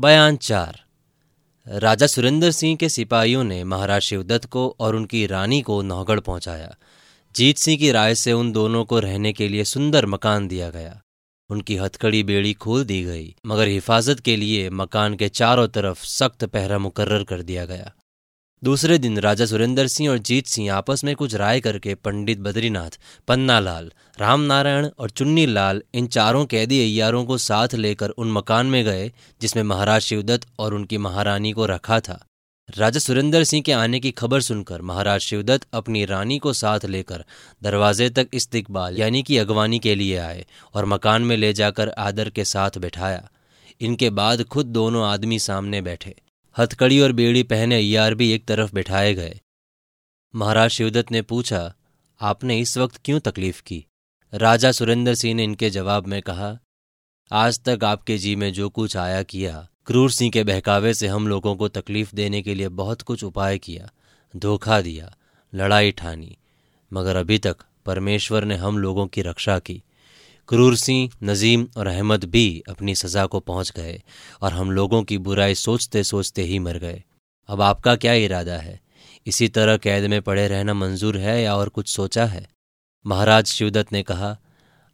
बयान चार। राजा सुरेंद्र सिंह के सिपाहियों ने महाराज शिवदत्त को और उनकी रानी को नौगढ़ पहुँचाया। जीत सिंह की राय से उन दोनों को रहने के लिए सुंदर मकान दिया गया। उनकी हथकड़ी बेड़ी खोल दी गई, मगर हिफाजत के लिए मकान के चारों तरफ़ सख्त पहरा मुकर्र कर दिया गया। दूसरे दिन राजा सुरेंद्र सिंह और जीत सिंह आपस में कुछ राय करके पंडित बद्रीनाथ, पन्नालाल, रामनारायण और चुन्नी लाल इन चारों कैदी अयारों को साथ लेकर उन मकान में गए, जिसमें महाराज शिवदत्त और उनकी महारानी को रखा था। राजा सुरेंद्र सिंह के आने की खबर सुनकर महाराज शिवदत्त अपनी रानी को साथ लेकर दरवाजे तक इस्तिकबाल यानी कि अगवानी के लिए आए और मकान में ले जाकर आदर के साथ बैठाया। इनके बाद खुद दोनों आदमी सामने बैठे। हथकड़ी और बेड़ी पहने भी एक तरफ़ बैठाए गए। महाराज शिवदत्त ने पूछा, आपने इस वक्त क्यों तकलीफ़ की? राजा सुरेंद्र सिंह ने इनके जवाब में कहा, आज तक आपके जी में जो कुछ आया किया, क्रूर सिंह के बहकावे से हम लोगों को तकलीफ़ देने के लिए बहुत कुछ उपाय किया, धोखा दिया, लड़ाई ठानी, मगर अभी तक परमेश्वर ने हम लोगों की रक्षा की। क्रूर सिंह, नजीम और अहमद भी अपनी सज़ा को पहुँच गए और हम लोगों की बुराई सोचते सोचते ही मर गए। अब आपका क्या इरादा है? इसी तरह कैद में पड़े रहना मंजूर है या और कुछ सोचा है? महाराज शिवदत्त ने कहा,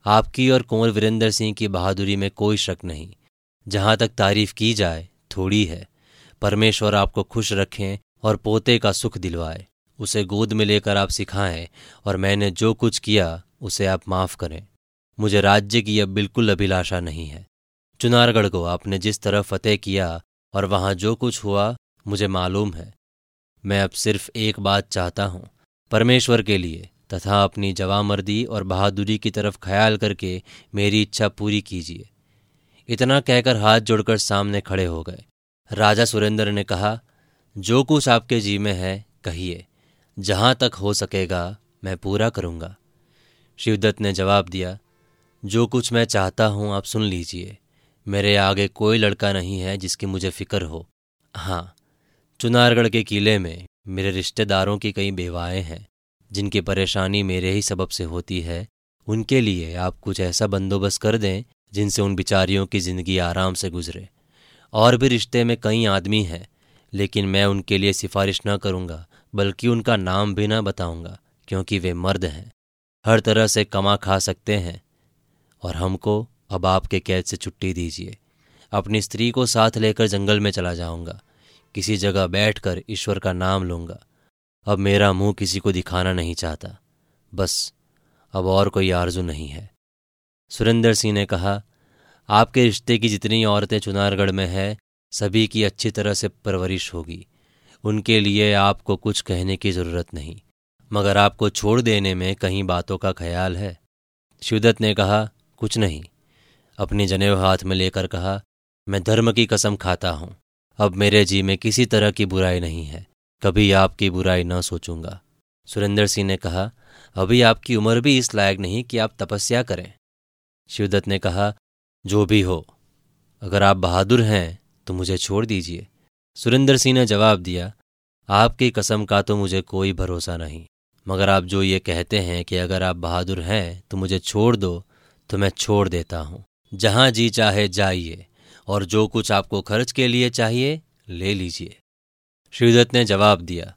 आपकी और कुंवर वीरेंद्र सिंह की बहादुरी में कोई शक नहीं। जहाँ तक तारीफ़ की जाए, थोड़ी है। परमेश्वर आपको खुश रखें और पोते का सुख दिलवाए। उसे गोद में लेकर आप सिखाएँ और मैंने जो कुछ किया, उसे आप माफ़ करें। मुझे राज्य की अब बिल्कुल अभिलाषा नहीं है। चुनारगढ़ को आपने जिस तरह फतेह किया और वहाँ जो कुछ हुआ, मुझे मालूम है। मैं अब सिर्फ़ एक बात चाहता हूँ, परमेश्वर के लिए, तथा अपनी जवामर्दी और बहादुरी की तरफ़ ख्याल करके मेरी इच्छा पूरी कीजिए। इतना कहकर हाथ जोड़कर सामने खड़े हो गए। राजा सुरेंद्र ने कहा, जो कुछ आपके जी में है, कहिए। जहाँ तक हो सकेगा, मैं पूरा करूँगा। शिवदत्त ने जवाब दिया जो कुछ मैं चाहता हूँ आप सुन लीजिए। मेरे आगे कोई लड़का नहीं है जिसकी मुझे फ़िक्र हो। हाँ चुनारगढ़ के किले में मेरे रिश्तेदारों की कई बेवाएँ हैं, जिनकी परेशानी मेरे ही सबब से होती है। उनके लिए आप कुछ ऐसा बंदोबस्त कर दें, जिनसे उन बिचारियों की ज़िंदगी आराम से गुजरे। और भी रिश्ते में कई आदमी हैं, लेकिन मैं उनके लिए सिफारिश न करूँगा, बल्कि उनका नाम भी न बताऊँगा, क्योंकि वे मर्द हैं। हर तरह से कमा खा सकते हैं और हमको अब आपके कैद से छुट्टी दीजिए। अपनी स्त्री को साथ लेकर जंगल में चला जाऊँगा। किसी जगह बैठकर ईश्वर का नाम लूँगा। अब मेरा मुँह किसी को दिखाना नहीं चाहता। बस, अब और कोई आरज़ू नहीं है। सुरेंद्र सिंह ने कहा, आपके रिश्ते की जितनी औरतें चुनारगढ़ में है, सभी की अच्छी तरह से परवरिश होगी। उनके लिए आपको कुछ कहने की ज़रूरत नहीं। मगर आपको छोड़ देने में कहीं बातों का ख्याल है। शिवदत्त ने कहा कुछ नहीं। अपनी जनेव हाथ में लेकर कहा, मैं धर्म की कसम खाता हूँ। अब मेरे जी में किसी तरह की बुराई नहीं है। कभी आपकी बुराई न सोचूँगा। सुरेंद्र सिंह ने कहा, अभी आपकी उम्र भी इस लायक नहीं कि आप तपस्या करें। शिवदत्त ने कहा, जो भी हो, अगर आप बहादुर हैं तो मुझे छोड़ दीजिए। सुरेंद्र सिंह ने जवाब दिया, आपकी कसम का तो मुझे कोई भरोसा नहीं। मगर आप जो ये कहते हैं कि अगर आप बहादुर हैं तो मुझे छोड़ दो तो मैं छोड़ देता हूँ। जहाँ जी चाहे जाइए और जो कुछ आपको खर्च के लिए चाहिए, ले लीजिए। श्रीदत्त ने जवाब दिया,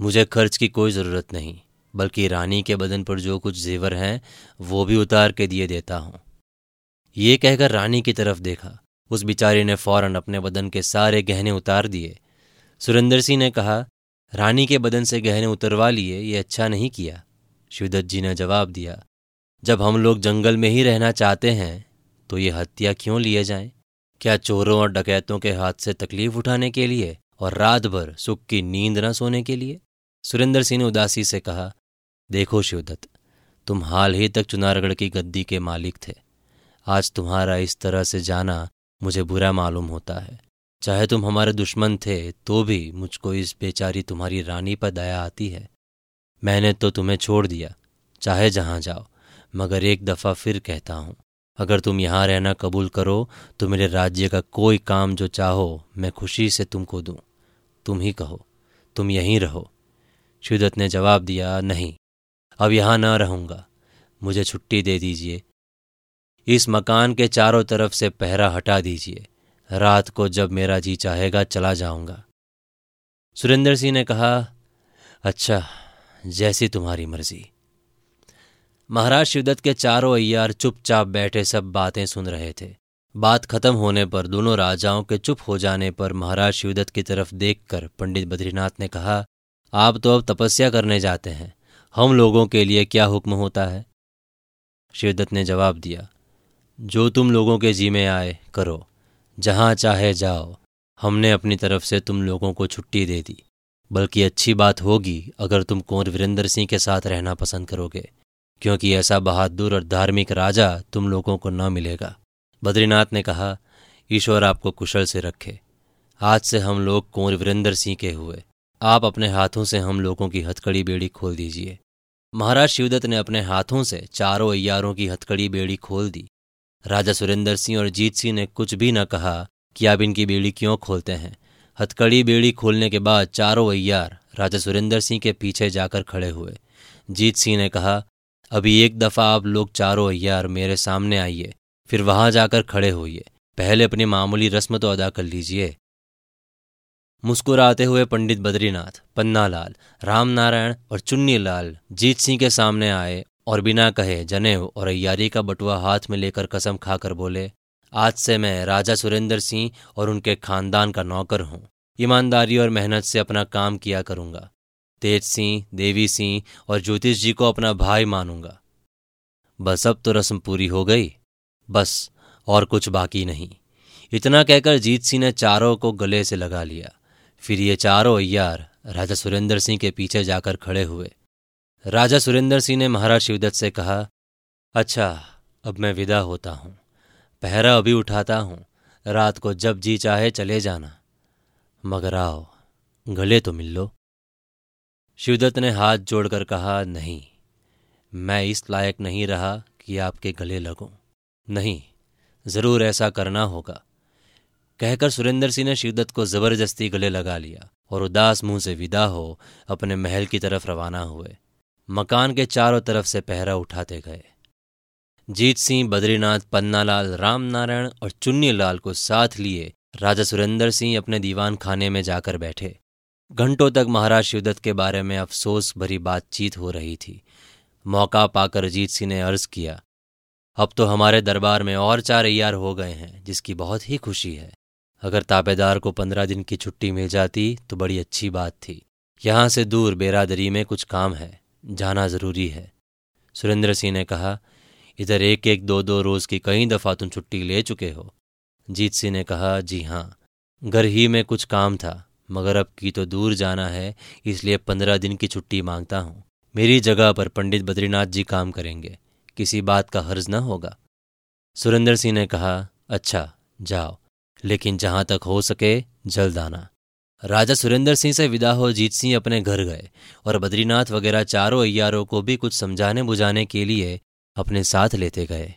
मुझे खर्च की कोई ज़रूरत नहीं, बल्कि रानी के बदन पर जो कुछ जेवर हैं, वो भी उतार के दिए देता हूँ। ये कहकर रानी की तरफ़ देखा। उस बिचारी ने फ़ौरन अपने बदन के सारे गहने उतार दिए। सुरेंद्र सिंह ने कहा, रानी के बदन से गहने उतरवा लिए, ये अच्छा नहीं किया। शिवदत्त जी ने जवाब दिया जब हम लोग जंगल में ही रहना चाहते हैं तो ये हत्या क्यों लिए जाए? क्या चोरों और डकैतों के हाथ से तकलीफ़ उठाने के लिए और रात भर सुख की नींद न सोने के लिए? सुरेंद्र सिंह ने उदासी से कहा, देखो शिवदत्त, तुम हाल ही तक चुनारगढ़ की गद्दी के मालिक थे। आज तुम्हारा इस तरह से जाना मुझे बुरा मालूम होता है। चाहे तुम हमारे दुश्मन थे तो भी मुझको इस बेचारी तुम्हारी रानी पर दया आती है। मैंने तो तुम्हें छोड़ दिया, चाहे जहाँ जाओ। मगर एक दफ़ा फिर कहता हूँ, अगर तुम यहाँ रहना कबूल करो तो मेरे राज्य का कोई काम जो चाहो, मैं खुशी से तुमको दूँ। तुम ही कहो, तुम यहीं रहो। शिवदत्त ने जवाब दिया, नहीं, अब यहाँ ना रहूँगा, मुझे छुट्टी दे दीजिए। इस मकान के चारों तरफ़ से पहरा हटा दीजिए, रात को जब मेरा जी चाहेगा चला जाऊँगा। सुरेंद्र सिंह ने कहा अच्छा जैसी तुम्हारी मर्ज़ी। महाराज शिवदत्त के चारों अय्यार चुपचाप बैठे सब बातें सुन रहे थे। बात खत्म होने पर दोनों राजाओं के चुप हो जाने पर महाराज शिवदत्त की तरफ़ देखकर पंडित बद्रीनाथ ने कहा, आप तो अब तपस्या करने जाते हैं। हम लोगों के लिए क्या हुक्म होता है? शिवदत्त ने जवाब दिया, जो तुम लोगों के जी में आए, करो। जहाँ चाहे जाओ। हमने अपनी तरफ़ से तुम लोगों को छुट्टी दे दी। बल्कि अच्छी बात होगी अगर तुम कुंवर वीरेंद्र सिंह के साथ रहना पसंद करोगे। क्योंकि ऐसा बहादुर और धार्मिक राजा तुम लोगों को न मिलेगा। बद्रीनाथ ने कहा, ईश्वर आपको कुशल से रखे। आज से हम लोग कुंवर वीरेंद्र सिंह के हुए। आप अपने हाथों से हम लोगों की हथकड़ी बेड़ी खोल दीजिए। महाराज शिवदत्त ने अपने हाथों से चारों अयारों की हथकड़ी बेड़ी खोल दी। राजा सुरेंद्र सिंह और जीत सिंह ने कुछ भी न कहा कि आप इनकी बेड़ी क्यों खोलते हैं। हथकड़ी बेड़ी खोलने के बाद चारों अयार राजा सुरेंद्र सिंह के पीछे जाकर खड़े हुए। जीत सिंह ने कहा अभी एक दफ़ा आप लोग चारों अय्यार मेरे सामने आइए, फिर वहाँ जाकर खड़े होइए। पहले अपनी मामूली रस्म तो अदा कर लीजिए। मुस्कुराते हुए पंडित बद्रीनाथ, पन्नालाल, रामनारायण और चुन्नी लाल जीत सिंह के सामने आए और बिना कहे जनेव और अयारी का बटुआ हाथ में लेकर कसम खाकर बोले, आज से मैं राजा सुरेंद्र सिंह और उनके खानदान का नौकर हूँ। ईमानदारी और मेहनत से अपना काम किया करूँगा। तेज सिंह, देवी सिंह और ज्योतिष जी को अपना भाई मानूँगा। बस अब तो रस्म पूरी हो गई। बस और कुछ बाकी नहीं। इतना कहकर जीत सिंह ने चारों को गले से लगा लिया। फिर ये चारों अय्यार राजा सुरेंद्र सिंह के पीछे जाकर खड़े हुए। राजा सुरेंद्र सिंह ने महाराज शिवदत्त से कहा अच्छा अब मैं विदा होता हूँ। पहरा अभी उठाता हूँ। रात को जब जी चाहे चले जाना। मगर आओ, गले तो मिल लो। शिवदत्त ने हाथ जोड़कर कहा, नहीं, मैं इस लायक नहीं रहा कि आपके गले लगूं। नहीं, ज़रूर ऐसा करना होगा। कहकर सुरेंद्र सिंह ने शिवदत्त को ज़बरदस्ती गले लगा लिया और उदास मुँह से विदा हो अपने महल की तरफ़ रवाना हुए। मकान के चारों तरफ़ से पहरा उठाते गए। जीत सिंह, बद्रीनाथ, पन्नालाल, रामनारायण और चुन्नी लाल को साथ लिए राजा सुरेंद्र सिंह अपने दीवान खाने में जाकर बैठे। घंटों तक महाराज शिवदत्त के बारे में अफसोस भरी बातचीत हो रही थी। मौका पाकर अजीत सिंह ने अर्ज़ किया, अब तो हमारे दरबार में और चार अयार हो गए हैं, जिसकी बहुत ही खुशी है। अगर ताबेदार को पंद्रह दिन की छुट्टी मिल जाती तो बड़ी अच्छी बात थी। यहाँ से दूर बेरादरी में कुछ काम है, जाना ज़रूरी है। सुरेंद्र सिंह ने कहा, इधर एक एक दो दो रोज की कई दफ़ा तुम छुट्टी ले चुके हो। जीत सिंह ने कहा, जी हाँ घर ही में कुछ काम था। मगर अब की तो दूर जाना है, इसलिए पंद्रह दिन की छुट्टी माँगता हूँ। मेरी जगह पर पंडित बद्रीनाथ जी काम करेंगे। किसी बात का हर्ज न होगा। सुरेंद्र सिंह ने कहा अच्छा जाओ। लेकिन जहाँ तक हो सके, जल्द आना। राजा सुरेंद्र सिंह से विदा हो जीत सिंह अपने घर गए और बद्रीनाथ वगैरह चारों अयारों को भी कुछ समझाने बुझाने के लिए अपने साथ लेते गए।